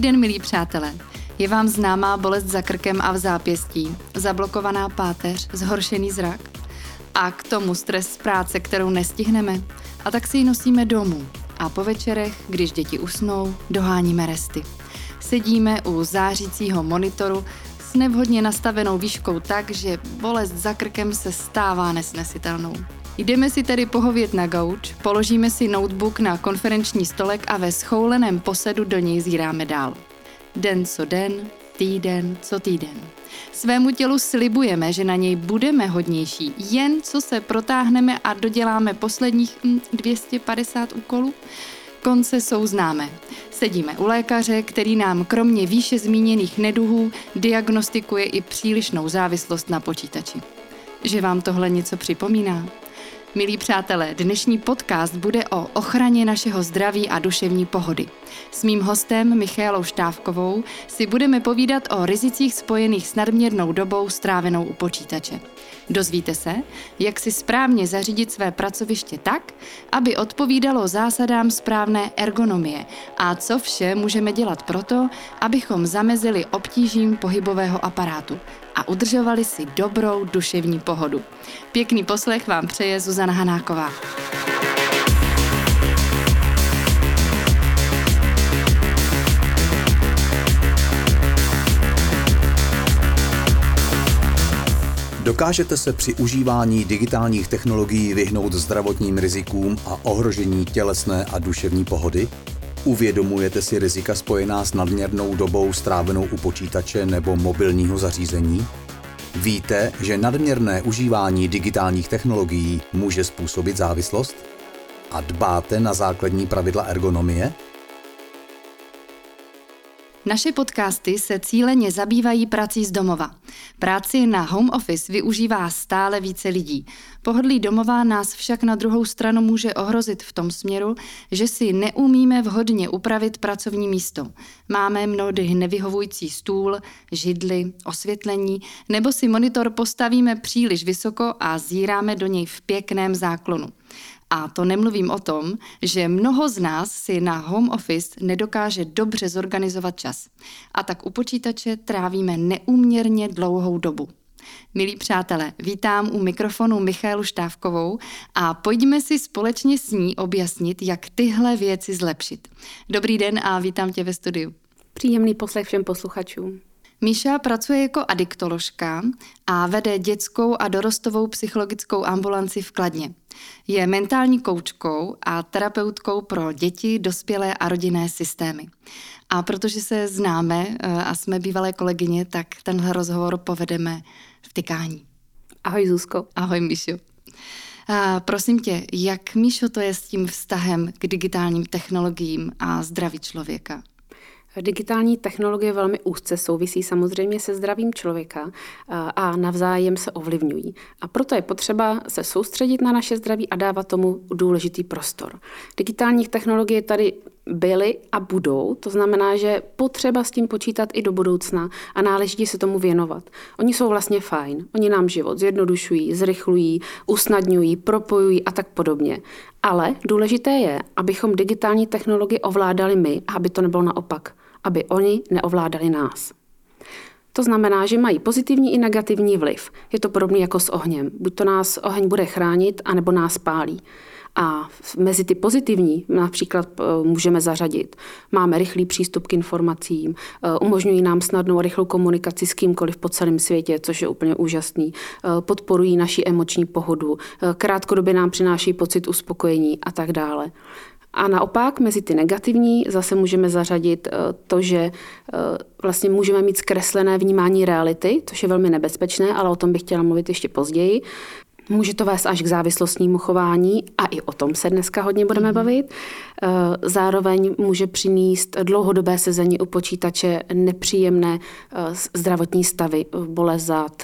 Den, milí přátelé. Je vám známá bolest za krkem a v zápěstí, zablokovaná páteř, zhoršený zrak? A k tomu stres z práce, kterou nestihneme? A tak si ji nosíme domů. A po večerech, když děti usnou, doháníme resty. Sedíme u zářícího monitoru s nevhodně nastavenou výškou tak, že bolest za krkem se stává nesnesitelnou. Jdeme si tedy pohovět na gauč, položíme si notebook na konferenční stolek a ve schouleném posedu do něj zíráme dál. Den co den, týden co týden. Svému tělu slibujeme, že na něj budeme hodnější, jen co se protáhneme a doděláme posledních 250 hm, úkolů. Konce jsou známé. Sedíme u lékaře, který nám kromě výše zmíněných neduhů diagnostikuje i přílišnou závislost na počítači. Že vám tohle něco připomíná? Milí přátelé, dnešní podcast bude o ochraně našeho zdraví a duševní pohody. S mým hostem Michailou Štávkovou si budeme povídat o rizicích spojených s nadměrnou dobou strávenou u počítače. Dozvíte se, jak si správně zařídit své pracoviště tak, aby odpovídalo zásadám správné ergonomie a co vše můžeme dělat proto, abychom zamezili obtížím pohybového aparátu a udržovali si dobrou duševní pohodu. Pěkný poslech vám přeje Zuzana Hanáková. Dokážete se při užívání digitálních technologií vyhnout zdravotním rizikům a ohrožení tělesné a duševní pohody? Uvědomujete si rizika spojená s nadměrnou dobou strávenou u počítače nebo mobilního zařízení? Víte, že nadměrné užívání digitálních technologií může způsobit závislost? A dbáte na základní pravidla ergonomie? Naše podcasty se cíleně zabývají prací z domova. Práci na home office využívá stále více lidí. Pohodlí domova nás však na druhou stranu může ohrozit v tom směru, že si neumíme vhodně upravit pracovní místo. Máme mnohdy nevyhovující stůl, židly, osvětlení, nebo si monitor postavíme příliš vysoko a zíráme do něj v pěkném záklonu. A to nemluvím o tom, že mnoho z nás si na home office nedokáže dobře zorganizovat čas. A tak u počítače trávíme neúměrně dlouhou dobu. Milí přátelé, vítám u mikrofonu Michalu Štávkovou a pojďme si společně s ní objasnit, jak tyhle věci zlepšit. Dobrý den a vítám tě ve studiu. Příjemný poslech všem posluchačům. Míša pracuje jako adiktoložka a vede dětskou a dorostovou psychologickou ambulanci v Kladně. Je mentální koučkou a terapeutkou pro děti, dospělé a rodinné systémy. A protože se známe eh, a jsme bývalé kolegyně, tak tenhle rozhovor povedeme v tykání. Ahoj Zuzko. Ahoj Míšo. A prosím tě, jak Míšo to je s tím vztahem k digitálním technologiím a zdraví člověka? Digitální technologie velmi úzce souvisí samozřejmě se zdravím člověka a navzájem se ovlivňují. A proto je potřeba se soustředit na naše zdraví a dávat tomu důležitý prostor. Digitální technologie tady byly a budou, to znamená, že potřeba s tím počítat i do budoucna a náleží se tomu věnovat. Oni jsou vlastně fajn, oni nám život zjednodušují, zrychlují, usnadňují, propojují a tak podobně. Ale důležité je, abychom digitální technologii ovládali my a aby to nebylo naopak aby oni neovládali nás. To znamená, že mají pozitivní i negativní vliv. Je to podobné jako s ohněm. Buď to nás oheň bude chránit, anebo nás pálí. A mezi ty pozitivní například eh, můžeme zařadit. Máme rychlý přístup k informacím, eh, umožňují nám snadnou a rychlou komunikaci s kýmkoliv po celém světě, což je úplně úžasný. Eh, podporují naši emoční pohodu, krátkodobě nám přináší pocit uspokojení a tak dále. A naopak mezi ty negativní zase můžeme zařadit eh, to, že eh, vlastně můžeme mít zkreslené vnímání reality, což je velmi nebezpečné, ale o tom bych chtěla mluvit ještě později. Může to vést až k závislostnímu chování a i o tom se dneska hodně budeme mhm. bavit. Eh, zároveň může přinést dlouhodobé sezení u počítače nepříjemné zdravotní stavy, bolest zad,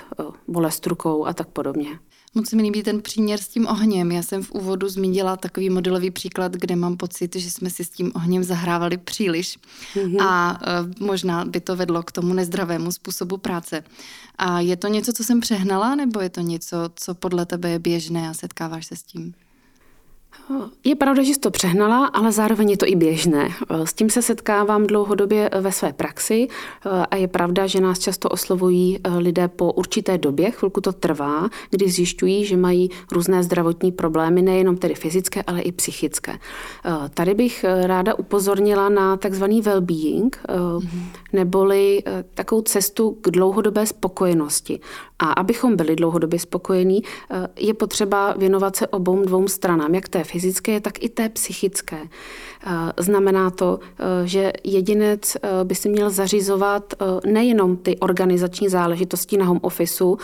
bolest rukou a tak podobně. Moc mi líbí ten příměr s tím ohněm. Já jsem v úvodu zmínila takový modelový příklad, kde mám pocit, že jsme si s tím ohněm zahrávali příliš mm-hmm. a uh, možná by to vedlo k tomu nezdravému způsobu práce. A je to něco, co jsem přehnala, nebo je to něco, co podle tebe je běžné a setkáváš se s tím? Je pravda, že jsi to přehnala, ale zároveň je to i běžné. S tím se setkávám dlouhodobě ve své praxi a je pravda, že nás často oslovují lidé po určité době, chvilku to trvá, kdy zjišťují, že mají různé zdravotní problémy, nejenom tedy fyzické, ale i psychické. Tady bych ráda upozornila na takzvaný well-being, mm-hmm. neboli takovou cestu k dlouhodobé spokojenosti. A abychom byli dlouhodobě spokojení, je potřeba věnovat se obou dvou stranám, jak té fyzické, tak i té psychické. Znamená to, že jedinec by si měl zařizovat nejenom ty organizační záležitosti na home officeu,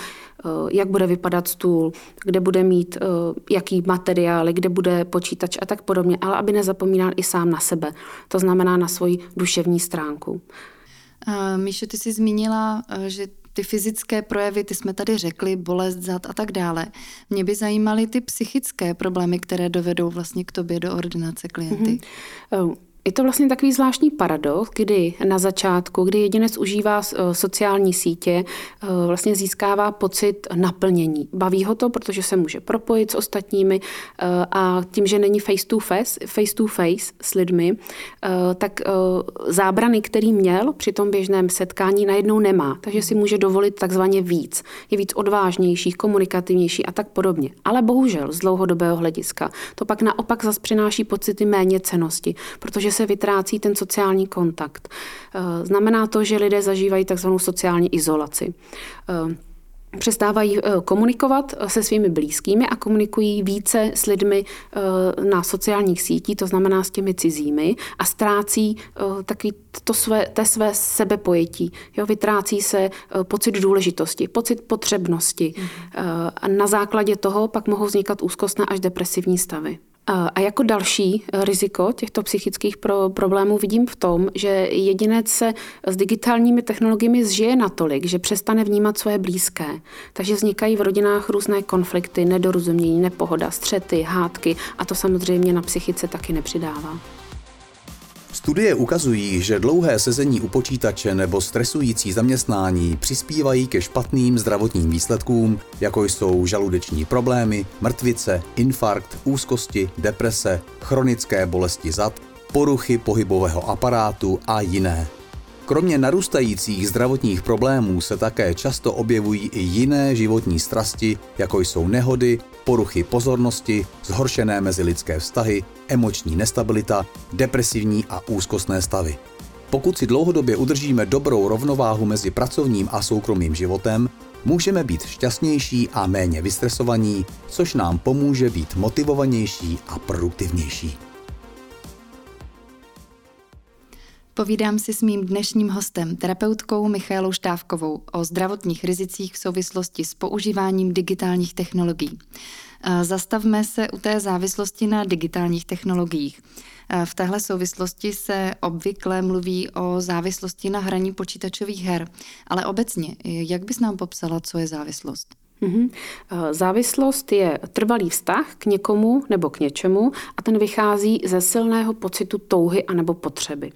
jak bude vypadat stůl, kde bude mít jaký materiály, kde bude počítač a tak podobně, ale aby nezapomínal i sám na sebe. To znamená na svoji duševní stránku. Míšo, ty jsi zmínila, že ty fyzické projevy, ty jsme tady řekli, bolest zad a tak dále. Mě by zajímaly ty psychické problémy, které dovedou vlastně k tobě do ordinace klienty. Mm-hmm. Je to vlastně takový zvláštní paradox, kdy na začátku, kdy jedinec užívá eh, sociální sítě, eh, vlastně získává pocit naplnění. Baví ho to, protože se může propojit s ostatními eh, a tím, že není face to face, face, to face s lidmi, tak zábrany, který měl při tom běžném setkání, najednou nemá. Takže si může dovolit takzvaně víc. Je víc odvážnější, komunikativnější a tak podobně. Ale bohužel z dlouhodobého hlediska to pak naopak zase přináší pocity méně cenosti, protože se vytrácí ten sociální kontakt. Eh, znamená to, že lidé zažívají takzvanou sociální izolaci eh, přestávají eh, komunikovat se svými blízkými a komunikují více s lidmi na sociálních sítích, to znamená s těmi cizími a ztrácí taky to své, té své sebepojetí. Jo, vytrácí se pocit důležitosti, pocit potřebnosti. Mm. A na základě toho pak mohou vznikat úzkostné až depresivní stavy. A jako další eh, riziko těchto psychických pro, problémů vidím v tom, že jedinec se s digitálními technologiemi zžije natolik, že přestane vnímat své blízké. Takže vznikají v rodinách různé konflikty, nedorozumění, nepohoda, střety, hádky a to samozřejmě na psychice taky nepřidává. Studie ukazují, že dlouhé sezení u počítače nebo stresující zaměstnání přispívají ke špatným zdravotním výsledkům, jako jsou žaludeční problémy, mrtvice, infarkt, úzkosti, deprese, chronické bolesti zad, poruchy pohybového aparátu a jiné. Kromě narůstajících zdravotních problémů se také často objevují i jiné životní strasti, jako jsou nehody, poruchy pozornosti, zhoršené mezilidské vztahy, emoční nestabilita, depresivní a úzkostné stavy. Pokud si dlouhodobě udržíme dobrou rovnováhu mezi pracovním a soukromým životem, můžeme být šťastnější a méně vystresovaní, což nám pomůže být motivovanější a produktivnější. Povídám si s mým dnešním hostem, terapeutkou Michailou Štávkovou, o zdravotních rizicích v souvislosti s používáním digitálních technologií. Zastavme se u té závislosti na digitálních technologiích. V téhle souvislosti se obvykle mluví o závislosti na hraní počítačových her, ale obecně, jak bys nám popsala, co je závislost? Mm-hmm. Závislost je trvalý vztah k někomu nebo k něčemu a ten vychází ze silného pocitu touhy anebo potřeby.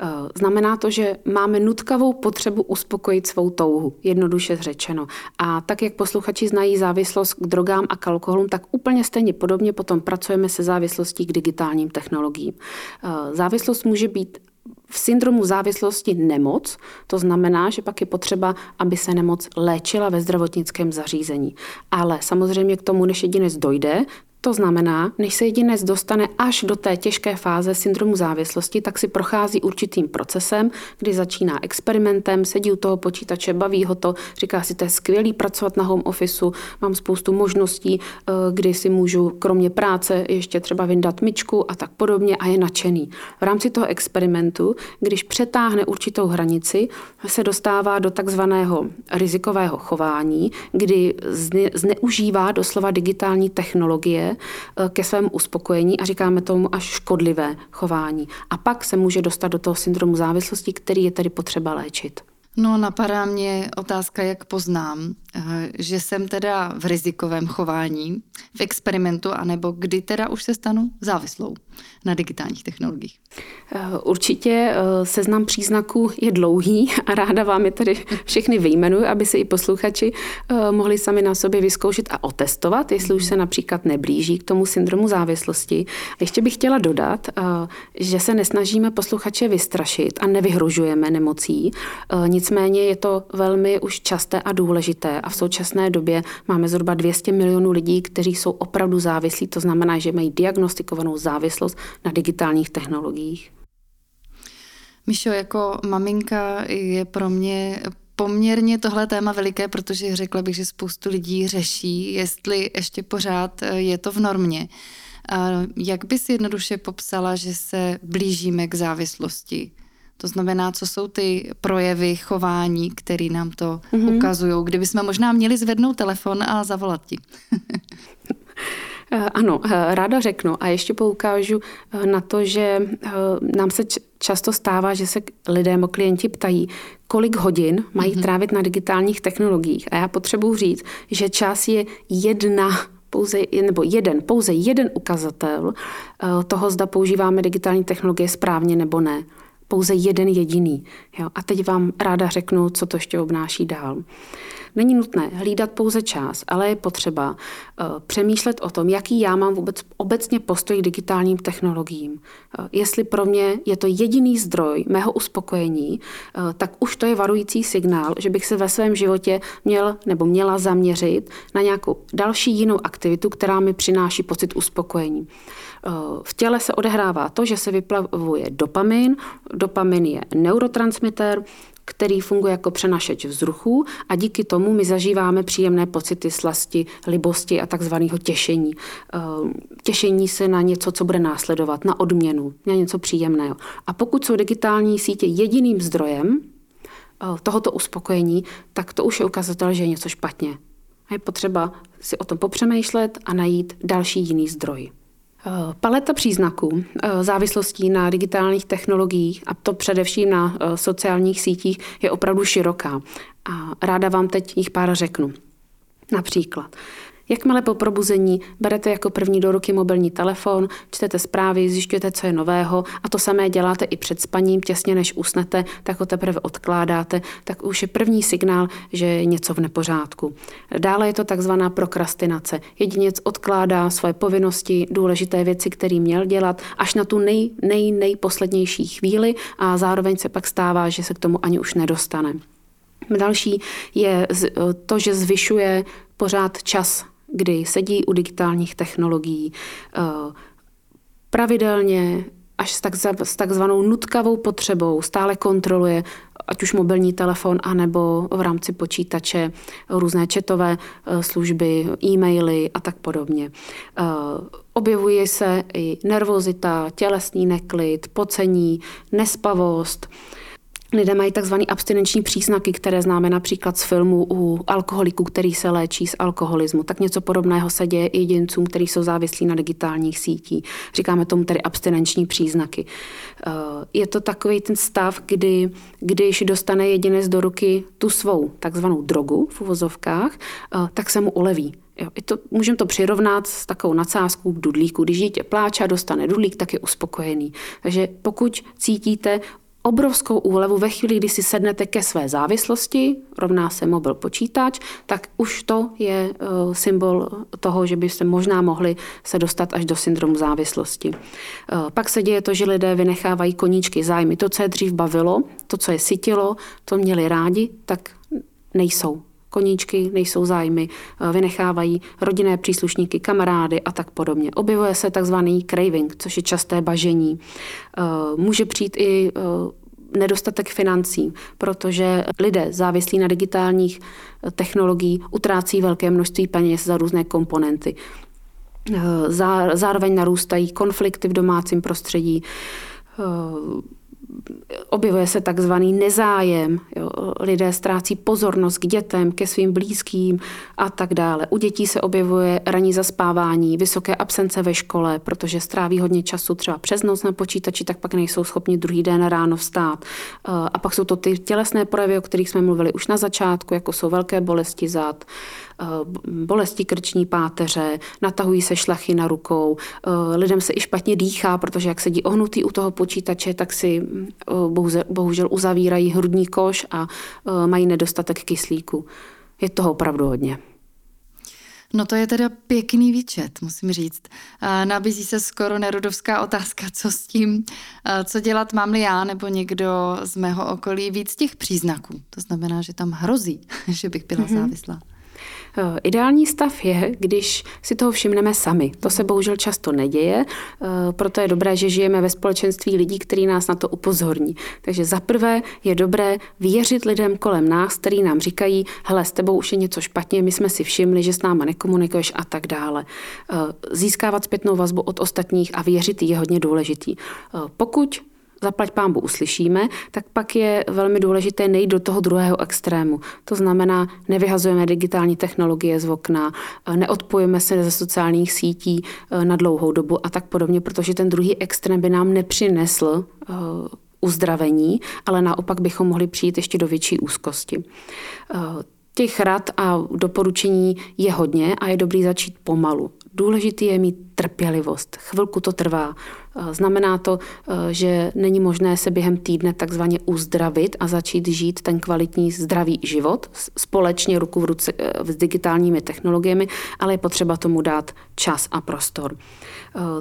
Eh, znamená to, že máme nutkavou potřebu uspokojit svou touhu, jednoduše řečeno. A tak, jak posluchači znají závislost k drogám a k alkoholům, tak úplně stejně podobně potom pracujeme se závislostí k digitálním technologiím. Eh, závislost může být v syndromu závislosti nemoc, to znamená, že pak je potřeba, aby se nemoc léčila ve zdravotnickém zařízení. Ale samozřejmě k tomu, než jedinec dojde, to znamená, než se jedinec dostane až do té těžké fáze syndromu závislosti, tak si prochází určitým procesem, kdy začíná experimentem, sedí u toho počítače, baví ho to, říká si, to je skvělý pracovat na home officeu, mám spoustu možností, eh, kdy si můžu kromě práce ještě třeba vyndat myčku a tak podobně a je nadšený. V rámci toho experimentu, když přetáhne určitou hranici, se dostává do takzvaného rizikového chování, kdy zneužívá doslova digitální technologie Eh, ke svému uspokojení a říkáme tomu až škodlivé chování. A pak se může dostat do toho syndromu závislosti, který je tedy potřeba léčit. No, napadá mě otázka, jak poznám, eh, že jsem teda v rizikovém chování, v experimentu, anebo kdy teda už se stanu závislou. Na digitálních technologiích? Eh, určitě eh, seznam příznaků je dlouhý a ráda vám je tady všechny vyjmenuji, aby si i posluchači eh, mohli sami na sobě vyzkoušet a otestovat, jestli už se například neblíží k tomu syndromu závislosti. Ještě bych chtěla dodat, že se nesnažíme posluchače vystrašit a nevyhrožujeme nemocí. Nicméně je to velmi už časté a důležité a v současné době máme zhruba 200 milionů lidí, kteří jsou opravdu závislí, to znamená, že mají diagnostikovanou závislost na digitálních technologiích. Mišo, jako maminka je pro mě poměrně tohle téma veliké, protože řekla bych, že spoustu lidí řeší, jestli ještě pořád je to v normě. Jak bys jednoduše popsala, že se blížíme k závislosti? To znamená, co jsou ty projevy chování, které nám to mm-hmm. ukazují. Kdybychom možná měli zvednout telefon a zavolat ti. Eh, ano, eh, ráda řeknu a ještě poukážu eh, na to, že nám se často stává, že se lidé nebo klienti ptají, kolik hodin mají mm-hmm. trávit na digitálních technologiích. A já potřebuji říct, že čas je jedna pouze, nebo jeden, pouze jeden ukazatel toho, zda používáme digitální technologie správně nebo ne. Pouze jeden jediný. Jo? A teď vám ráda řeknu, co to ještě obnáší dál. Není nutné hlídat pouze čas, ale je potřeba uh, přemýšlet o tom, jaký já mám vůbec obecně postoj k digitálním technologiím. Uh, jestli pro mě je to jediný zdroj mého uspokojení, uh, tak už to je varující signál, že bych se ve svém životě měl nebo měla zaměřit na nějakou další jinou aktivitu, která mi přináší pocit uspokojení. V těle se odehrává to, že se vyplavuje dopamin. Dopamin je neurotransmitter, který funguje jako přenašeč vzruchů a díky tomu my zažíváme příjemné pocity slasti, libosti a takzvaného těšení. Ehm, těšení se na něco, co bude následovat, na odměnu, na něco příjemného. A pokud jsou digitální sítě jediným zdrojem eh, tohoto uspokojení, tak to už je ukazatel, že je něco špatně. A je potřeba si o tom popřemýšlet a najít další jiný zdroj. Eh, paleta příznaků eh, závislostí na digitálních technologiích, a to především na eh, sociálních sítích, je opravdu široká. A ráda vám teď jich pár řeknu. Například Jakmile po probuzení berete jako první do ruky mobilní telefon, čtete zprávy, zjišťujete, co je nového a to samé děláte i před spaním, těsně než usnete, tak ho teprve odkládáte, tak už je první signál, že je něco v nepořádku. Dále je to takzvaná prokrastinace. Jedinec odkládá svoje povinnosti, důležité věci, které měl dělat, až na tu nej, nej, nejposlednější chvíli a zároveň se pak stává, že se k tomu ani už nedostane. Další je to, že zvyšuje pořád čas kdy sedí u digitálních technologií eh, pravidelně až s, tak, s takzvanou nutkavou potřebou stále kontroluje ať už mobilní telefon, anebo v rámci počítače různé četové eh, služby, e-maily a tak podobně. Eh, objevuje se i nervozita, tělesný neklid, pocení, nespavost, Lidé mají tzv. abstinenční příznaky, které známe například z filmu u alkoholiků, který se léčí z alkoholismu. Tak něco podobného se děje i jedincům, kteří jsou závislí na digitálních sítí. Říkáme tomu tedy abstinenční příznaky. Eh, je to takový ten stav, kdy, když dostane jedinec do ruky tu svou takzvanou drogu v uvozovkách, eh, tak se mu uleví. To, můžeme to přirovnat s takovou nadsázkou v dudlíku. Když dítě pláče a dostane dudlík, tak je uspokojený. Takže pokud cítíte obrovskou úlevu ve chvíli, kdy si sednete ke své závislosti, rovná se mobil počítač, tak už to je uh, symbol toho, že byste možná mohli se dostat až do syndromu závislosti. Uh, pak se děje to, že lidé vynechávají koníčky zájmy. To, co je dřív bavilo, to, co je sytilo, to měli rádi, tak nejsou koníčky, nejsou zájmy, uh, vynechávají rodinné příslušníky, kamarády a tak podobně. Objevuje se takzvaný craving, což je časté bažení. Může přijít i nedostatek financí, protože lidé závislí na digitálních eh, technologií utrácí velké množství peněz za různé komponenty. Eh, zároveň narůstají konflikty v domácím prostředí, eh, objevuje se takzvaný nezájem, jo, lidé ztrácí pozornost k dětem, ke svým blízkým a tak dále. U dětí se objevuje ranní zaspávání, vysoké absence ve škole, protože stráví hodně času třeba přes noc na počítači, tak pak nejsou schopni druhý den ráno vstát. Eh, a pak jsou to ty tělesné projevy, o kterých jsme mluvili už na začátku, jako jsou velké bolesti zad, bolesti krční páteře, natahují se šlachy na rukou, lidem se i špatně dýchá, protože jak sedí ohnutý u toho počítače, tak si bohužel uzavírají hrudní koš a mají nedostatek kyslíku. Je toho opravdu hodně. No to je teda pěkný výčet, musím říct. Nabízí se skoro nerodovská otázka, co s tím, co dělat mám-li já nebo někdo z mého okolí víc těch příznaků. To znamená, že tam hrozí, že bych byla mm-hmm. závislá. Eh, ideální stav je, když si toho všimneme sami. To se bohužel často neděje, eh, proto je dobré, že žijeme ve společenství lidí, kteří nás na to upozorní. Takže za prvé je dobré věřit lidem kolem nás, který nám říkají, hele, s tebou už je něco špatně, my jsme si všimli, že s náma nekomunikuješ a tak dále. Eh, získávat zpětnou vazbu od ostatních a věřit je hodně důležitý. Pokud zaplať pámbu uslyšíme, tak pak je velmi důležité nejít do toho druhého extrému. To znamená, nevyhazujeme digitální technologie z okna, neodpojíme se ze sociálních sítí eh, na dlouhou dobu a tak podobně, protože ten druhý extrém by nám nepřinesl eh, uzdravení, ale naopak bychom mohli přijít ještě do větší úzkosti. Eh, těch rad a doporučení je hodně a je dobrý začít pomalu. Důležitý je mít trpělivost. Chvilku to trvá. Eh, znamená to, eh, že není možné se během týdne takzvaně uzdravit a začít žít ten kvalitní zdravý život společně ruku v ruce eh, s digitálními technologiemi, ale je potřeba tomu dát čas a prostor.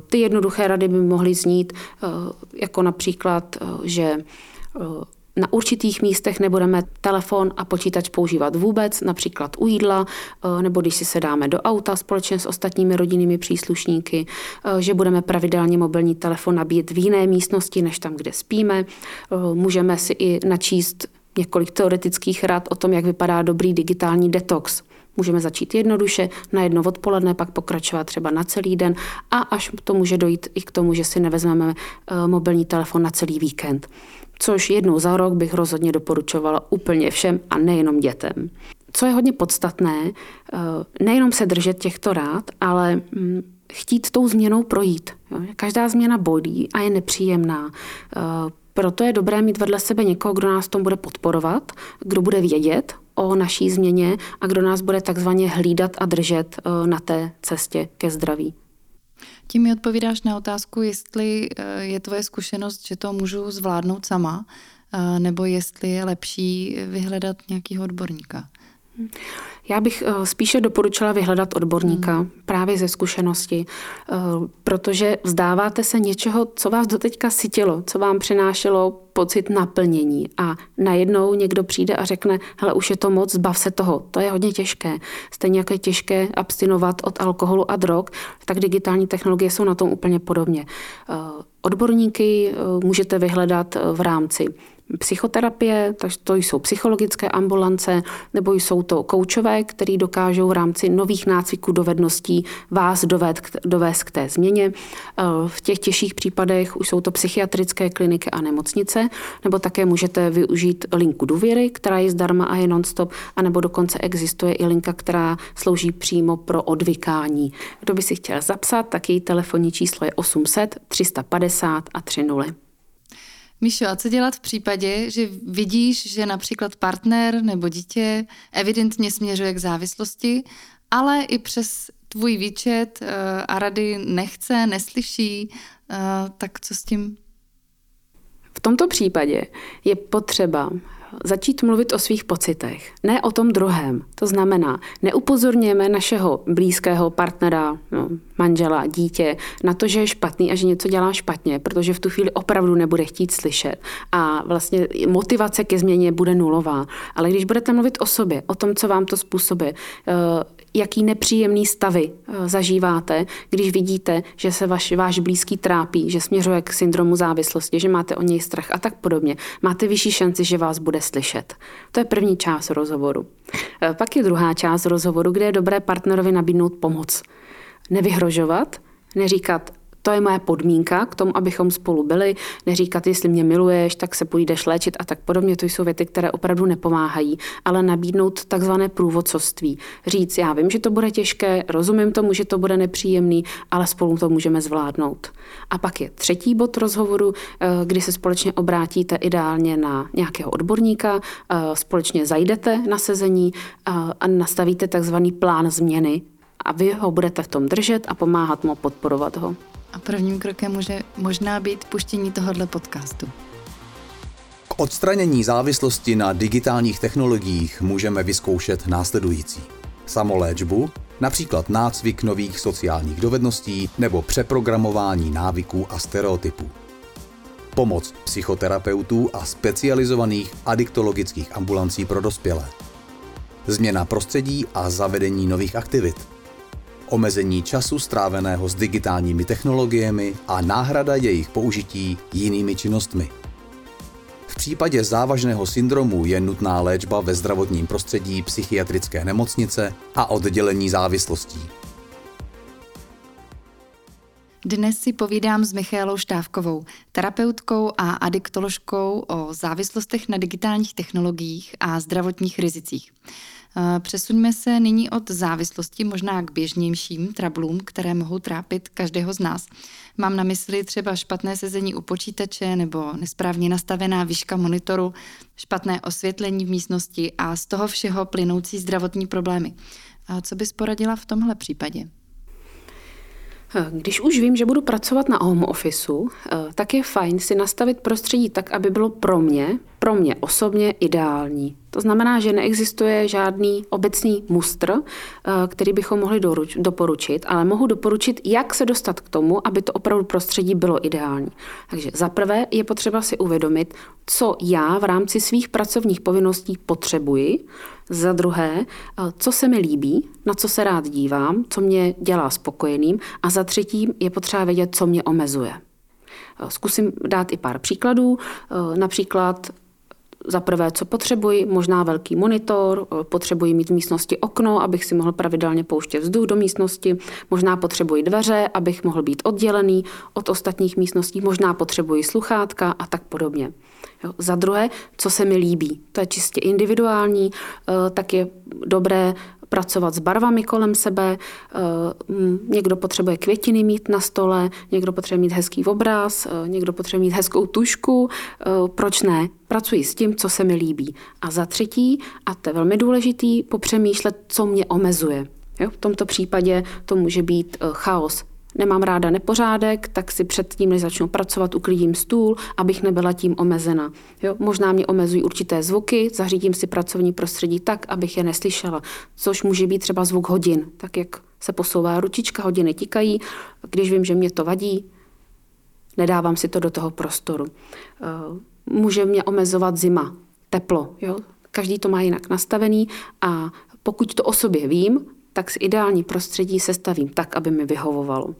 Ty jednoduché rady by mohly znít jako například, že na určitých místech nebudeme telefon a počítač používat vůbec, například u jídla, eh, nebo když si sedáme do auta společně s ostatními rodinnými příslušníky, eh, že budeme pravidelně mobilní telefon nabíjet v jiné místnosti, než tam, kde spíme. Eh, můžeme si i načíst několik teoretických rad o tom, jak vypadá dobrý digitální detox. Můžeme začít jednoduše, na jedno odpoledne, pak pokračovat třeba na celý den a až to může dojít i k tomu, že si nevezmeme mobilní telefon na celý víkend což jednou za rok bych rozhodně doporučovala úplně všem a nejenom dětem. Co je hodně podstatné, eh, nejenom se držet těchto rád, ale mm, chtít tou změnou projít. Každá změna bolí a je nepříjemná. Eh, proto je dobré mít vedle sebe někoho, kdo nás tom bude podporovat, kdo bude vědět o naší změně a kdo nás bude takzvaně hlídat a držet eh, na té cestě ke zdraví. Tím mi odpovídáš na otázku, jestli eh, je tvoje zkušenost, že to můžu zvládnout sama, eh, nebo jestli je lepší vyhledat nějakého odborníka. Já bych eh, spíše doporučila vyhledat odborníka hmm. právě ze zkušenosti, eh, protože vzdáváte se něčeho, co vás doteďka sytilo, co vám přinášelo pocit naplnění a najednou někdo přijde a řekne, hele, už je to moc, zbav se toho. To je hodně těžké. Stejně jako je těžké abstinovat od alkoholu a drog, tak digitální technologie jsou na tom úplně podobně. Eh, odborníky můžete vyhledat v rámci psychoterapie, takže to jsou psychologické ambulance, nebo jsou to koučové, který dokážou v rámci nových nácviků dovedností vás dovést, dovést k té změně. Eh, v těch těžších případech už jsou to psychiatrické kliniky a nemocnice, nebo také můžete využít linku důvěry, která je zdarma a je nonstop, anebo dokonce existuje i linka, která slouží přímo pro odvykání. Kdo by si chtěl zapsat, tak její telefonní číslo je 800 350 a 30. Míšo, a co dělat v případě, že vidíš, že například partner nebo dítě evidentně směřuje k závislosti, ale i přes tvůj výčet uh, a rady nechce, neslyší, uh, tak co s tím? V tomto případě je potřeba začít mluvit o svých pocitech, ne o tom druhém. To znamená, neupozorněme našeho blízkého partnera, no, manžela, dítě na to, že je špatný a že něco dělá špatně, protože v tu chvíli opravdu nebude chtít slyšet. A vlastně motivace ke změně bude nulová. Ale když budete mluvit o sobě, o tom, co vám to způsobí, eh, jaký nepříjemný stavy eh, zažíváte, když vidíte, že se vaš, váš blízký trápí, že směřuje k syndromu závislosti, že máte o něj strach a tak podobně, máte vyšší šanci, že vás bude slyšet. To je první část rozhovoru. Eh, pak je druhá část rozhovoru, kde je dobré partnerovi nabídnout pomoc. Nevyhrožovat, neříkat, To je moje podmínka k tomu, abychom spolu byli. Neříkat, jestli mě miluješ, tak se půjdeš léčit a tak podobně. To jsou věty, které opravdu nepomáhají, ale nabídnout takzvané průvodcovství. Říct, já vím, že to bude těžké, rozumím tomu, že to bude nepříjemný, ale spolu to můžeme zvládnout. A pak je třetí bod rozhovoru, eh, kdy se společně obrátíte ideálně na nějakého odborníka, eh, společně zajdete na sezení eh, a nastavíte takzvaný plán změny a vy ho budete v tom držet a pomáhat mu podporovat ho. A prvním krokem může možná být puštění tohohle podcastu. K odstranění závislosti na digitálních technologiích můžeme vyzkoušet následující. Samoléčbu, například nácvik nových sociálních dovedností nebo přeprogramování návyků a stereotypů. Pomoc psychoterapeutů a specializovaných adiktologických ambulancí pro dospělé. Změna prostředí a zavedení nových aktivit – omezení času stráveného s digitálními technologiemi a náhrada jejich použití jinými činnostmi. V případě závažného syndromu je nutná léčba ve zdravotním prostředí psychiatrické nemocnice a oddělení závislostí. Dnes si povídám s Michailou Štávkovou, terapeutkou a adiktoložkou o závislostech na digitálních technologiích a zdravotních rizicích. Přesuňme se nyní od závislosti možná k běžnějším trablům, které mohou trápit každého z nás. Mám na mysli třeba špatné sezení u počítače nebo nesprávně nastavená výška monitoru, špatné osvětlení v místnosti a z toho všeho plynoucí zdravotní problémy. A co bys poradila v tomhle případě? Když už vím, že budu pracovat na home officeu, tak je fajn si nastavit prostředí tak, aby bylo pro mě, pro mě osobně ideální. To znamená, že neexistuje žádný obecný mustr, eh, který bychom mohli doporučit, ale mohu doporučit, jak se dostat k tomu, aby to opravdu prostředí bylo ideální. Takže za prvé je potřeba si uvědomit, co já v rámci svých pracovních povinností potřebuji, za druhé, eh, co se mi líbí, na co se rád dívám, co mě dělá spokojeným a za třetí je potřeba vědět, co mě omezuje. Eh, zkusím dát i pár příkladů. Například za prvé, co potřebuji, možná velký monitor, eh, potřebuji mít v místnosti okno, abych si mohl pravidelně pouštět vzduch do místnosti, možná potřebuji dveře, abych mohl být oddělený od ostatních místností, možná potřebuji sluchátka a tak podobně. Jo. Za druhé, co se mi líbí, to je čistě individuální, eh, tak je dobré pracovat s barvami kolem sebe. Eh, někdo potřebuje květiny mít na stole, někdo potřebuje mít hezký obraz, eh, někdo potřebuje mít hezkou tušku. Eh, proč ne? Pracuji s tím, co se mi líbí. A za třetí, a to je velmi důležitý, popřemýšlet, co mě omezuje. Jo? V tomto případě to může být chaos nemám ráda nepořádek, tak si před tím, než začnu pracovat, uklidím stůl, abych nebyla tím omezena. Jo? Možná mě omezují určité zvuky, zařídím si pracovní prostředí tak, abych je neslyšela, což může být třeba zvuk hodin, tak jak se posouvá ručička, hodiny tikají, když vím, že mě to vadí, nedávám si to do toho prostoru. Eh, může mě omezovat zima, teplo. Jo? Každý to má jinak nastavený a pokud to o sobě vím, tak si ideální prostředí sestavím tak, aby mi vyhovovalo.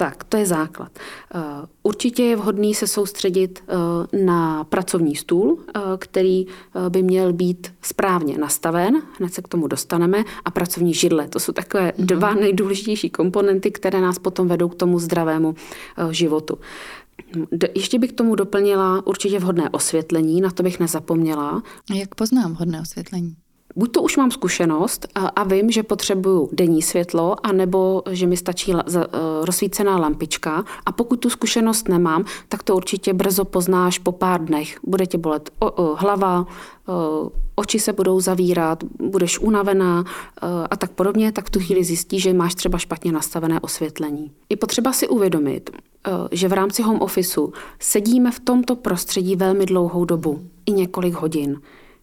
Tak, to je základ. Eh, určitě je vhodný se soustředit eh, na pracovní stůl, eh, který by měl být správně nastaven, hned se k tomu dostaneme, a pracovní židle. To jsou takové mhm. dva nejdůležitější komponenty, které nás potom vedou k tomu zdravému životu. Ještě bych k tomu doplnila určitě vhodné osvětlení, na to bych nezapomněla. Jak poznám vhodné osvětlení? Buď to už mám zkušenost a, vím, že potřebuju denní světlo, anebo že mi stačí uh, rozsvícená lampička. A pokud tu zkušenost nemám, tak to určitě brzo poznáš po pár dnech. Bude tě bolet hlava, o, oči se budou zavírat, budeš unavená a tak podobně, tak v tu chvíli zjistí, že máš třeba špatně nastavené osvětlení. Je potřeba si uvědomit, že v rámci home officeu sedíme v tomto prostředí velmi dlouhou dobu, i několik hodin.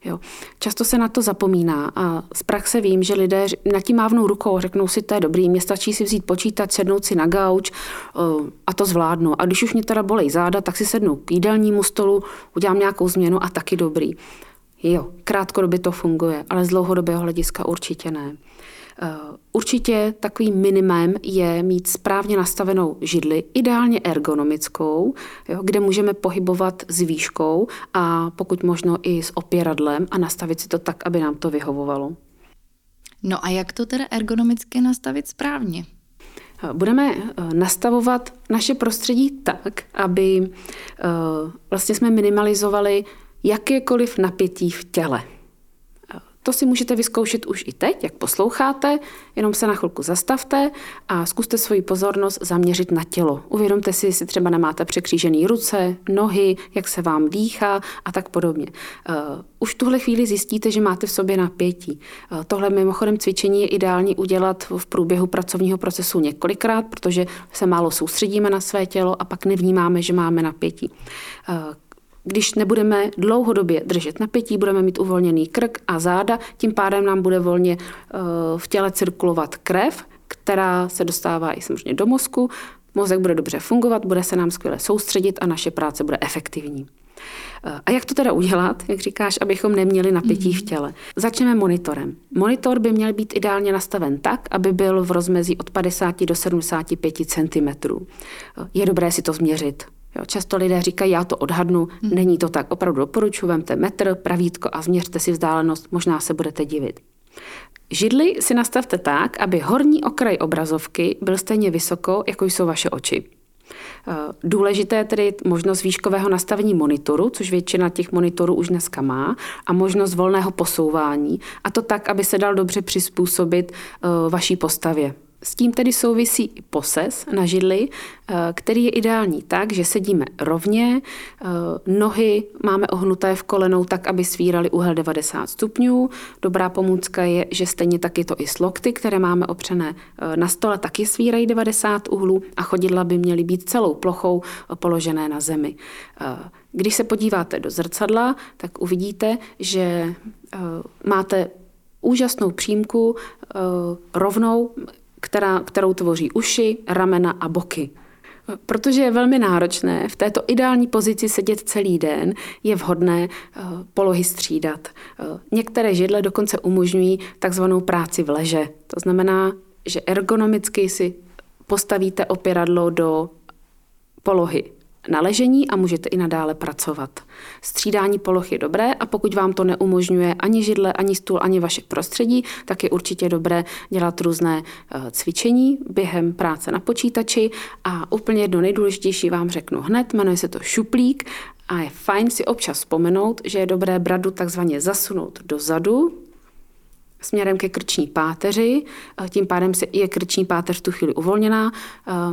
Jo. Často se na to zapomíná a z praxe vím, že lidé na tím mávnou rukou, řeknou si, to je dobrý, mě stačí si vzít počítač, sednout si na gauč a to zvládnu. A když už mě teda bolej záda, tak si sednu k jídelnímu stolu, udělám nějakou změnu a taky dobrý. Jo, krátkodobě to funguje, ale z dlouhodobého hlediska určitě ne. Eh, určitě takovým minimem je mít správně nastavenou židli, ideálně ergonomickou, jo, kde můžeme pohybovat s výškou a pokud možno i s opěradlem a nastavit si to tak, aby nám to vyhovovalo. No a jak to teda ergonomicky nastavit správně? budeme nastavovat naše prostředí tak, aby vlastně jsme minimalizovali jakékoliv napětí v těle. To si můžete vyzkoušet už i teď, jak posloucháte, jenom se na chvilku zastavte a zkuste svoji pozornost zaměřit na tělo. Uvědomte si, jestli třeba nemáte překřížené ruce, nohy, jak se vám dýchá a tak podobně. Uh, už v tuhle chvíli zjistíte, že máte v sobě napětí. Uh, tohle mimochodem cvičení je ideální udělat v průběhu pracovního procesu několikrát, protože se málo soustředíme na své tělo a pak nevnímáme, že máme napětí. Když nebudeme dlouhodobě držet napětí, budeme mít uvolněný krk a záda, tím pádem nám bude volně eh, v těle cirkulovat krev, která se dostává i samozřejmě do mozku. Mozek bude dobře fungovat, bude se nám skvěle soustředit a naše práce bude efektivní. Eh, a jak to teda udělat, jak říkáš, abychom neměli napětí v mhm. těle? Začneme monitorem. Monitor by měl být ideálně nastaven tak, aby byl v rozmezí od 50 do 75 cm. Eh, je dobré si to změřit. Jo, často lidé říkají, já to odhadnu, hmm. není to tak. Opravdu doporučuji, vemte metr, pravítko a změřte si vzdálenost, možná se budete divit. Židli si nastavte tak, aby horní okraj obrazovky byl stejně vysoko, jako jsou vaše oči. Eh, důležité je tedy možnost výškového nastavení monitoru, což většina těch monitorů už dneska má, a možnost volného posouvání, a to tak, aby se dal dobře přizpůsobit eh, vaší postavě. S tím tedy souvisí i poses na židli, eh, který je ideální tak, že sedíme rovně, eh, nohy máme ohnuté v kolenou tak, aby svíraly úhel 90 stupňů. Dobrá pomůcka je, že stejně taky to i s lokty, které máme opřené eh, na stole, taky svírají 90 úhlů a chodidla by měly být celou plochou položené na zemi. Když se podíváte do zrcadla, tak uvidíte, že máte úžasnou přímku rovnou která, kterou tvoří uši, ramena a boky. Protože je velmi náročné v této ideální pozici sedět celý den, je vhodné uh, polohy střídat. Uh, některé židle dokonce umožňují takzvanou práci v leže. To znamená, že ergonomicky si postavíte opěradlo do polohy na ležení a můžete i nadále pracovat. Střídání poloh je dobré a pokud vám to neumožňuje ani židle, ani stůl, ani vaše prostředí, tak je určitě dobré dělat různé eh, cvičení během práce na počítači a úplně jedno nejdůležitější vám řeknu hned, jmenuje se to šuplík a je fajn si občas vzpomenout, že je dobré bradu takzvaně zasunout dozadu, směrem ke krční páteři. Tím pádem je krční páteř v tu chvíli uvolněná.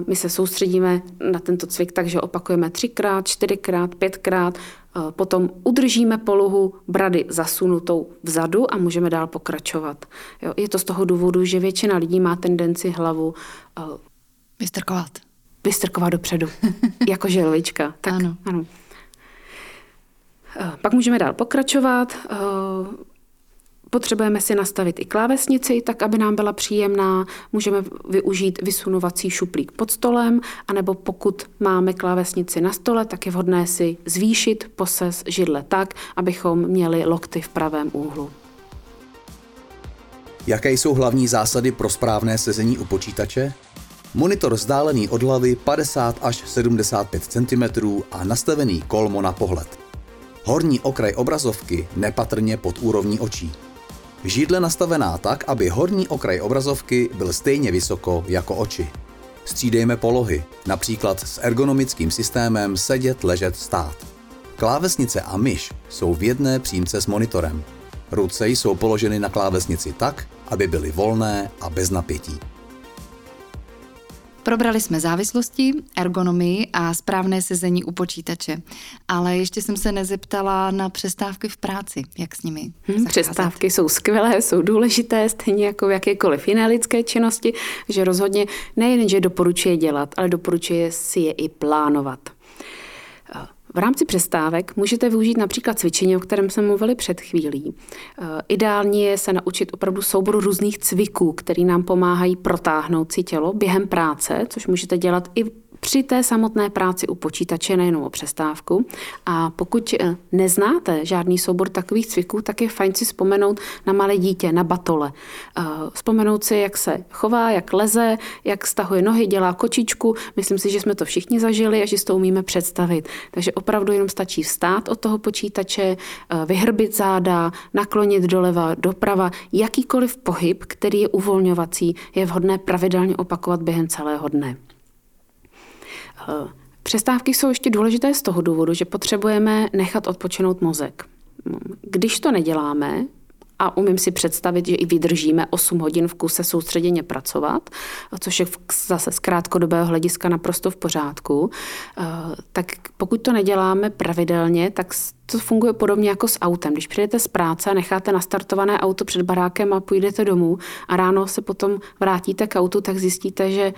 My se soustředíme na tento cvik tak, že opakujeme třikrát, čtyřikrát, pětkrát. Potom udržíme polohu brady zasunutou vzadu a můžeme dál pokračovat. Jo, je to z toho důvodu, že většina lidí má tendenci hlavu vystrkovat. Vystrkovat dopředu, jako želvička. Tak, ano. ano. Pak můžeme dál pokračovat. Potřebujeme si nastavit i klávesnici, tak aby nám byla příjemná. Můžeme využít vysunovací šuplík pod stolem, anebo pokud máme klávesnici na stole, tak je vhodné si zvýšit poses židle tak, abychom měli lokty v pravém úhlu. Jaké jsou hlavní zásady pro správné sezení u počítače? Monitor vzdálený od hlavy 50 až 75 cm a nastavený kolmo na pohled. Horní okraj obrazovky nepatrně pod úrovní očí. Židle nastavená tak, aby horní okraj obrazovky byl stejně vysoko jako oči. Střídejme polohy, například s ergonomickým systémem sedět, ležet, stát. Klávesnice a myš jsou v jedné přímce s monitorem. Ruce jsou položeny na klávesnici tak, aby byly volné a bez napětí. Probrali jsme závislosti, ergonomii a správné sezení u počítače. Ale ještě jsem se nezeptala na přestávky v práci. Jak s nimi? Hmm, přestávky jsou skvělé, jsou důležité, stejně jako v jakékoliv jiné lidské činnosti, že rozhodně nejen, že doporučuje dělat, ale doporučuje si je i plánovat. V rámci přestávek můžete využít například cvičení, o kterém jsme mluvili před chvílí. Eh, ideální je se naučit opravdu souboru různých cviků, které nám pomáhají protáhnout si tělo během práce, což můžete dělat i při té samotné práci u počítače, nejenom o přestávku. A pokud eh, neznáte žádný soubor takových cviků, tak je fajn si vzpomenout na malé dítě, na batole. Eh, vzpomenout si, jak se chová, jak leze, jak stahuje nohy, dělá kočičku. Myslím si, že jsme to všichni zažili a že si to umíme představit. Takže opravdu jenom stačí vstát od toho počítače, vyhrbit záda, naklonit doleva, doprava. Jakýkoliv pohyb, který je uvolňovací, je vhodné pravidelně opakovat během celého dne. Eh, přestávky jsou ještě důležité z toho důvodu, že potřebujeme nechat odpočinout mozek. Když to neděláme, a umím si představit, že i vydržíme 8 hodin v kuse soustředěně pracovat, což je zase z krátkodobého hlediska naprosto v pořádku, eh, tak pokud to neděláme pravidelně, tak to funguje podobně jako s autem. Když přijdete z práce a necháte nastartované auto před barákem a půjdete domů a ráno se potom vrátíte k autu, tak zjistíte, že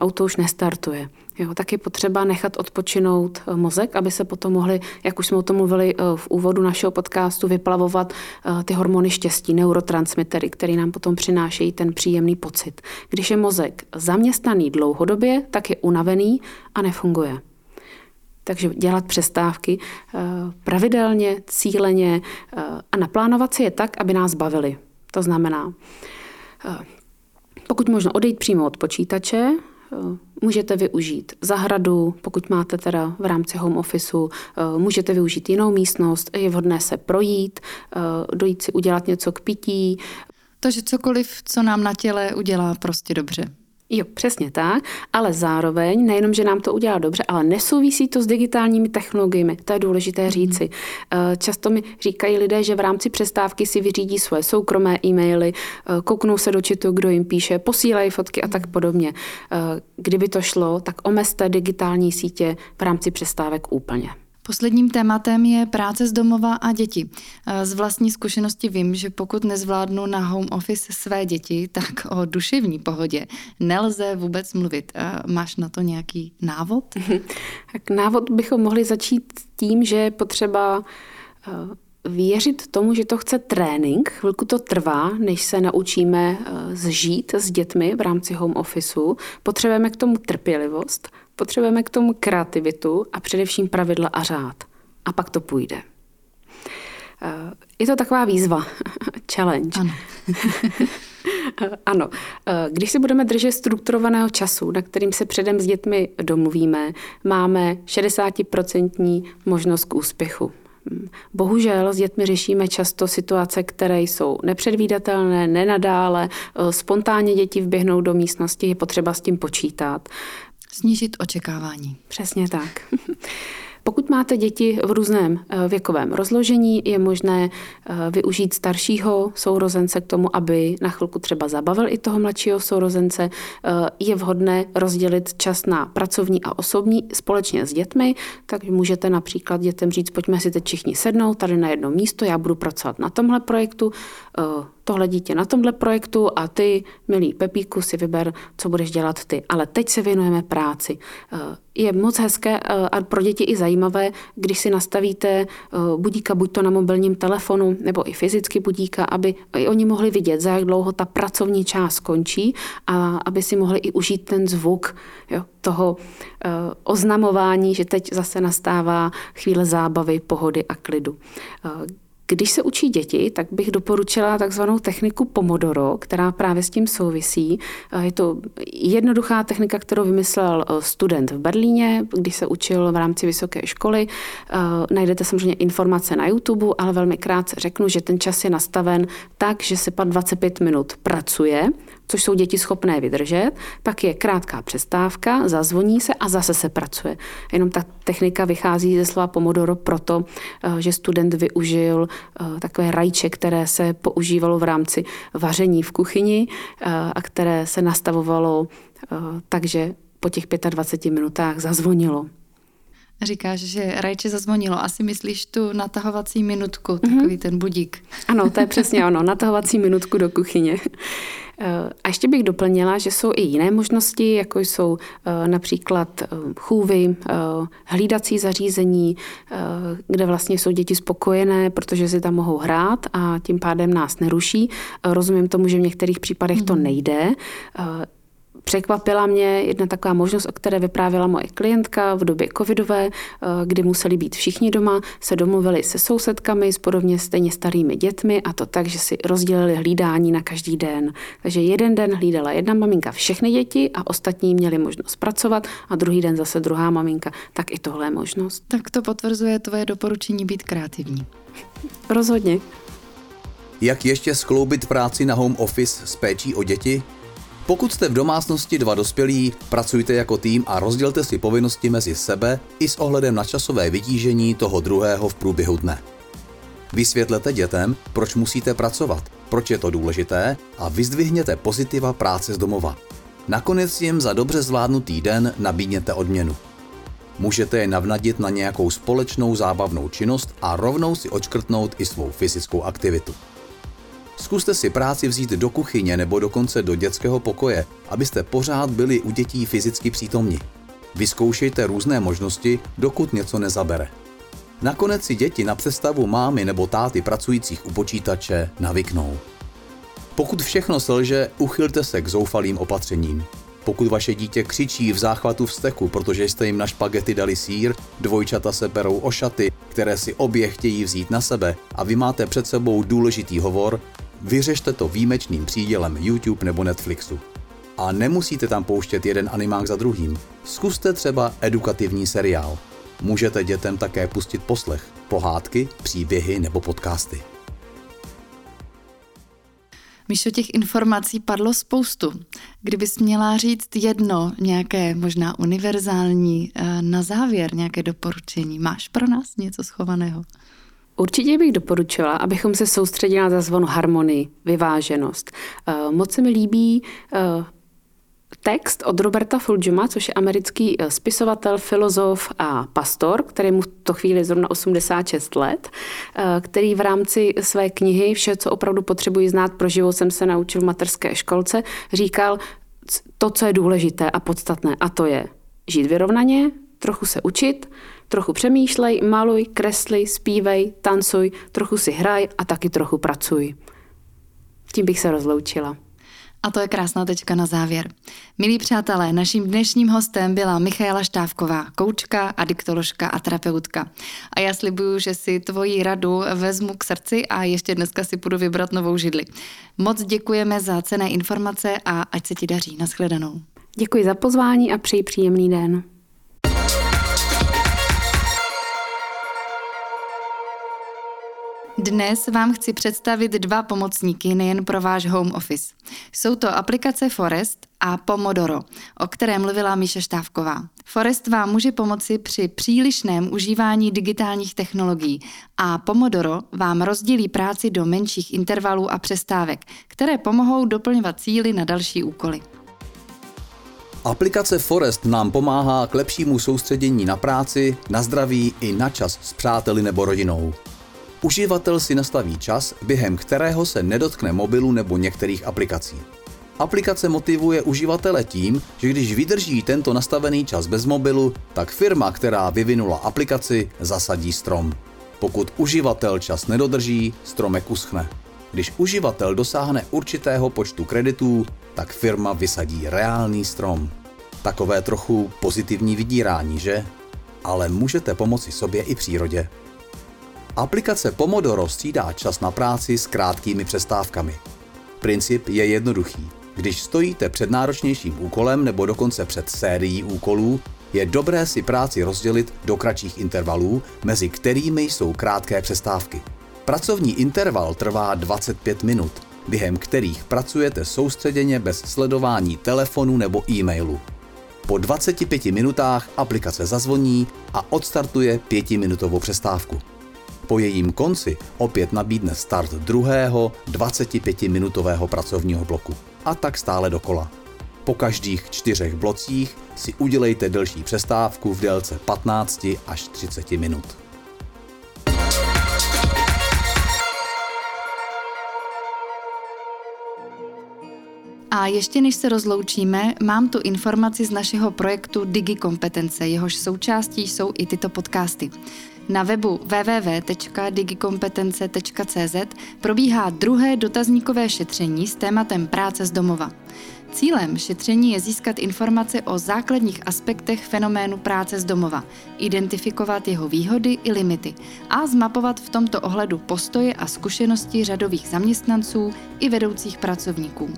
auto už nestartuje. Jo, tak je potřeba nechat odpočinout eh, mozek, aby se potom mohli, jak už jsme o tom mluvili eh, v úvodu našeho podcastu, vyplavovat eh, ty hormony štěstí, neurotransmitery, které nám potom přinášejí ten příjemný pocit. Když je mozek zaměstnaný dlouhodobě, tak je unavený a nefunguje. Takže dělat přestávky pravidelně, cíleně a naplánovat si je tak, aby nás bavili. To znamená, pokud možno odejít přímo od počítače, Můžete využít zahradu, pokud máte teda v rámci home officeu, můžete využít jinou místnost, je vhodné se projít, dojít si udělat něco k pití. Takže cokoliv, co nám na těle udělá prostě dobře. Jo, přesně tak, ale zároveň nejenom, že nám to udělá dobře, ale nesouvisí to s digitálními technologiemi. To je důležité mhm. říci. Eh, často mi říkají lidé, že v rámci přestávky si vyřídí svoje soukromé e-maily, eh, kouknou se do čitu, kdo jim píše, posílají fotky a tak mhm. podobně. Eh, kdyby to šlo, tak omezte digitální sítě v rámci přestávek úplně. Posledním tématem je práce z domova a děti. Z vlastní zkušenosti vím, že pokud nezvládnu na home office své děti, tak o duševní pohodě nelze vůbec mluvit. Máš na to nějaký návod? Tak návod bychom mohli začít tím, že je potřeba věřit tomu, že to chce trénink. Chvilku to trvá, než se naučíme zžít s dětmi v rámci home officeu. Potřebujeme k tomu trpělivost Potřebujeme k tomu kreativitu a především pravidla a řád. A pak to půjde. Eh, je to taková výzva, challenge. Ano. ano. Eh, když si budeme držet strukturovaného času, na kterým se předem s dětmi domluvíme, máme 60% možnost k úspěchu. Bohužel s dětmi řešíme často situace, které jsou nepředvídatelné, nenadále, eh, spontánně děti vběhnou do místnosti, je potřeba s tím počítat. Snížit očekávání. Přesně tak. Pokud máte děti v různém eh, věkovém rozložení, je možné eh, využít staršího sourozence k tomu, aby na chvilku třeba zabavil i toho mladšího sourozence. Eh, je vhodné rozdělit čas na pracovní a osobní společně s dětmi, tak můžete například dětem říct, pojďme si teď všichni sednout tady na jedno místo, já budu pracovat na tomhle projektu, tohle dítě na tomhle projektu a ty, milý Pepíku, si vyber, co budeš dělat ty. Ale teď se věnujeme práci. Eh, je moc hezké eh, a pro děti i zajímavé, když si nastavíte eh, budíka buď to na mobilním telefonu nebo i fyzicky budíka, aby i oni mohli vidět, za jak dlouho ta pracovní část skončí a aby si mohli i užít ten zvuk jo, toho oznamování, že teď zase nastává chvíle zábavy, pohody a klidu. Když se učí děti, tak bych doporučila takzvanou techniku Pomodoro, která právě s tím souvisí. Je to jednoduchá technika, kterou vymyslel eh, student v Berlíně, když se učil v rámci vysoké školy. Eh, najdete samozřejmě informace na YouTube, ale velmi krátce řeknu, že ten čas je nastaven tak, že se pak 25 minut pracuje, což jsou děti schopné vydržet, pak je krátká přestávka, zazvoní se a zase se pracuje. Jenom ta technika vychází ze slova Pomodoro proto, eh, že student využil eh, takové rajče, které se používalo v rámci vaření v kuchyni eh, a které se nastavovalo takže po těch 25 minutách zazvonilo. Říkáš, že rajče zazvonilo. Asi myslíš tu natahovací minutku, takový mm-hmm. ten budík. Ano, to je přesně ono, natahovací minutku do kuchyně. Eh, a ještě bych doplnila, že jsou i jiné možnosti, jako jsou eh, například eh, chůvy, hlídací zařízení, kde vlastně jsou děti spokojené, protože si tam mohou hrát a tím pádem nás neruší. Rozumím tomu, že v některých případech to mhm. nejde Překvapila mě jedna taková možnost, o které vyprávěla moje klientka v době covidové, eh, kdy museli být všichni doma, se domluvili se sousedkami s podobně stejně starými dětmi a to tak, že si rozdělili hlídání na každý den. Takže jeden den hlídala jedna maminka všechny děti a ostatní měli možnost pracovat a druhý den zase druhá maminka. Tak i tohle je možnost. Tak to potvrzuje tvoje doporučení být kreativní. Rozhodně. Jak ještě skloubit práci na home office s péčí o děti? Pokud jste v domácnosti dva dospělí, pracujte jako tým a rozdělte si povinnosti mezi sebe i s ohledem na časové vytížení toho druhého v průběhu dne. Vysvětlete dětem, proč musíte pracovat, proč je to důležité a vyzdvihněte pozitiva práce z domova. Nakonec jim za dobře zvládnutý den nabídněte odměnu. Můžete je navnadit na nějakou společnou zábavnou činnost a rovnou si očkrtnout i svou fyzickou aktivitu. Zkuste si práci vzít do kuchyně nebo dokonce do dětského pokoje, abyste pořád byli u dětí fyzicky přítomni. Vyzkoušejte různé možnosti, dokud něco nezabere. Nakonec si děti na představu mámy nebo táty pracujících u počítače navyknou. Pokud všechno selže, uchylte se k zoufalým opatřením. Pokud vaše dítě křičí v záchvatu vzteku, protože jste jim na špagety dali sír, dvojčata se berou o šaty, které si obě chtějí vzít na sebe a vy máte před sebou důležitý hovor, Vyřešte to výjimečným přídělem YouTube nebo Netflixu. A nemusíte tam pouštět jeden animák za druhým. Zkuste třeba edukativní seriál. Můžete dětem také pustit poslech, pohádky, příběhy nebo podcasty. Míšo, těch informací padlo spoustu. Kdybys měla říct jedno, nějaké možná univerzální, eh, na závěr nějaké doporučení, máš pro nás něco schovaného? Určitě bych doporučila, abychom se soustředili na zazvonu harmonii, vyváženost. Eh, moc se mi líbí eh, text od Roberta Fulgema, což je americký eh, spisovatel, filozof a pastor, který mu v to chvíli zrovna 86 let, který v rámci své knihy Vše, co opravdu potřebuji znát pro život, jsem se naučil v materské školce, říkal to, co je důležité a podstatné, a to je žít vyrovnaně, trochu se učit, Trochu přemýšlej, maluj, kresli, zpívej, tancuj, trochu si hraj a taky trochu pracuj. Tím bych se rozloučila. A to je krásná tečka na závěr. Milí přátelé, naším dnešním hostem byla Michaela Štávková, koučka, adiktoložka a terapeutka. A já slibuju, že si tvoji radu vezmu k srdci a ještě dneska si půjdu vybrat novou židli. Moc děkujeme za cené informace a ať se ti daří. Naschledanou. Děkuji za pozvání a přeji příjemný den. Dnes vám chci představit dva pomocníky nejen pro váš home office. Jsou to aplikace Forest a Pomodoro, o které mluvila Míša Štávková. Forest vám může pomoci při přílišném užívání digitálních technologií a Pomodoro vám rozdělí práci do menších intervalů a přestávek, které pomohou doplňovat cíly na další úkoly. Aplikace Forest nám pomáhá k lepšímu soustředění na práci, na zdraví i na čas s přáteli nebo rodinou. Uživatel si nastaví čas, během kterého se nedotkne mobilu nebo některých aplikací. Aplikace motivuje uživatele tím, že když vydrží tento nastavený čas bez mobilu, tak firma, která vyvinula aplikaci, zasadí strom. Pokud uživatel čas nedodrží, stromek uschne. Když uživatel dosáhne určitého počtu kreditů, tak firma vysadí reálný strom. Takové trochu pozitivní vydírání, že? Ale můžete pomoci sobě i přírodě. Aplikace Pomodoro střídá čas na práci s krátkými přestávkami. Princip je jednoduchý. Když stojíte před náročnějším úkolem nebo dokonce před sérií úkolů, je dobré si práci rozdělit do kratších intervalů, mezi kterými jsou krátké přestávky. Pracovní interval trvá 25 minut, během kterých pracujete soustředěně bez sledování telefonu nebo e-mailu. Po 25 minutách aplikace zazvoní a odstartuje pětiminutovou přestávku. Po jejím konci opět nabídne start druhého 25-minutového pracovního bloku. A tak stále dokola. Po každých čtyřech blocích si udělejte delší přestávku v délce 15 až 30 minut. A ještě než se rozloučíme, mám tu informaci z našeho projektu Digi Kompetence, jehož součástí jsou i tyto podcasty. Na webu www.digikompetence.cz probíhá druhé dotazníkové šetření s tématem práce z domova. Cílem šetření je získat informace o základních aspektech fenoménu práce z domova, identifikovat jeho výhody i limity a zmapovat v tomto ohledu postoje a zkušenosti řadových zaměstnanců i vedoucích pracovníků.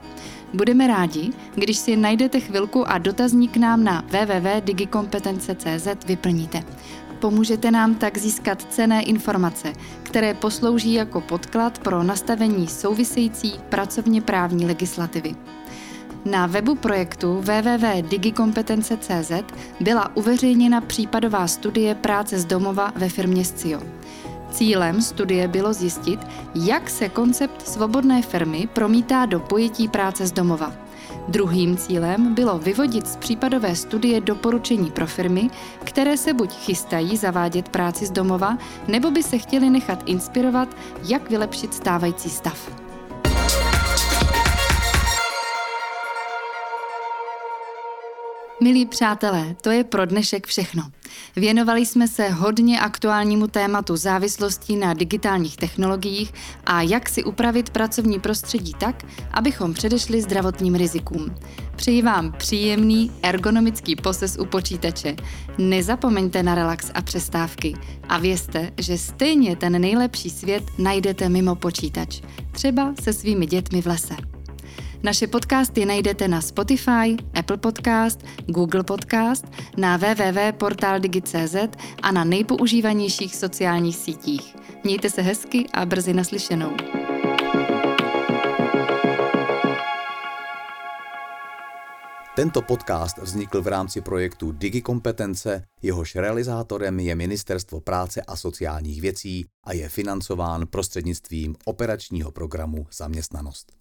Budeme rádi, když si najdete chvilku a dotazník nám na www.digikompetence.cz vyplníte. Pomůžete nám tak získat cené informace, které poslouží jako podklad pro nastavení související pracovně právní legislativy. Na webu projektu www.digikompetence.cz byla uveřejněna případová studie práce z domova ve firmě Scio. Cílem studie bylo zjistit, jak se koncept svobodné firmy promítá do pojetí práce z domova. Druhým cílem bylo vyvodit z případové studie doporučení pro firmy, které se buď chystají zavádět práci z domova, nebo by se chtěli nechat inspirovat, jak vylepšit stávající stav. Milí přátelé, to je pro dnešek všechno. Věnovali jsme se hodně aktuálnímu tématu závislostí na digitálních technologiích a jak si upravit pracovní prostředí tak, abychom předešli zdravotním rizikům. Přeji vám příjemný ergonomický poses u počítače. Nezapomeňte na relax a přestávky. A vězte, že stejně ten nejlepší svět najdete mimo počítač. Třeba se svými dětmi v lese. Naše podcasty najdete na Spotify, Apple Podcast, Google Podcast, na www.portaldigi.cz a na nejpoužívanějších sociálních sítích. Mějte se hezky a brzy naslyšenou. Tento podcast vznikl v rámci projektu Digikompetence, jehož realizátorem je Ministerstvo práce a sociálních věcí a je financován prostřednictvím operačního programu Zaměstnanost.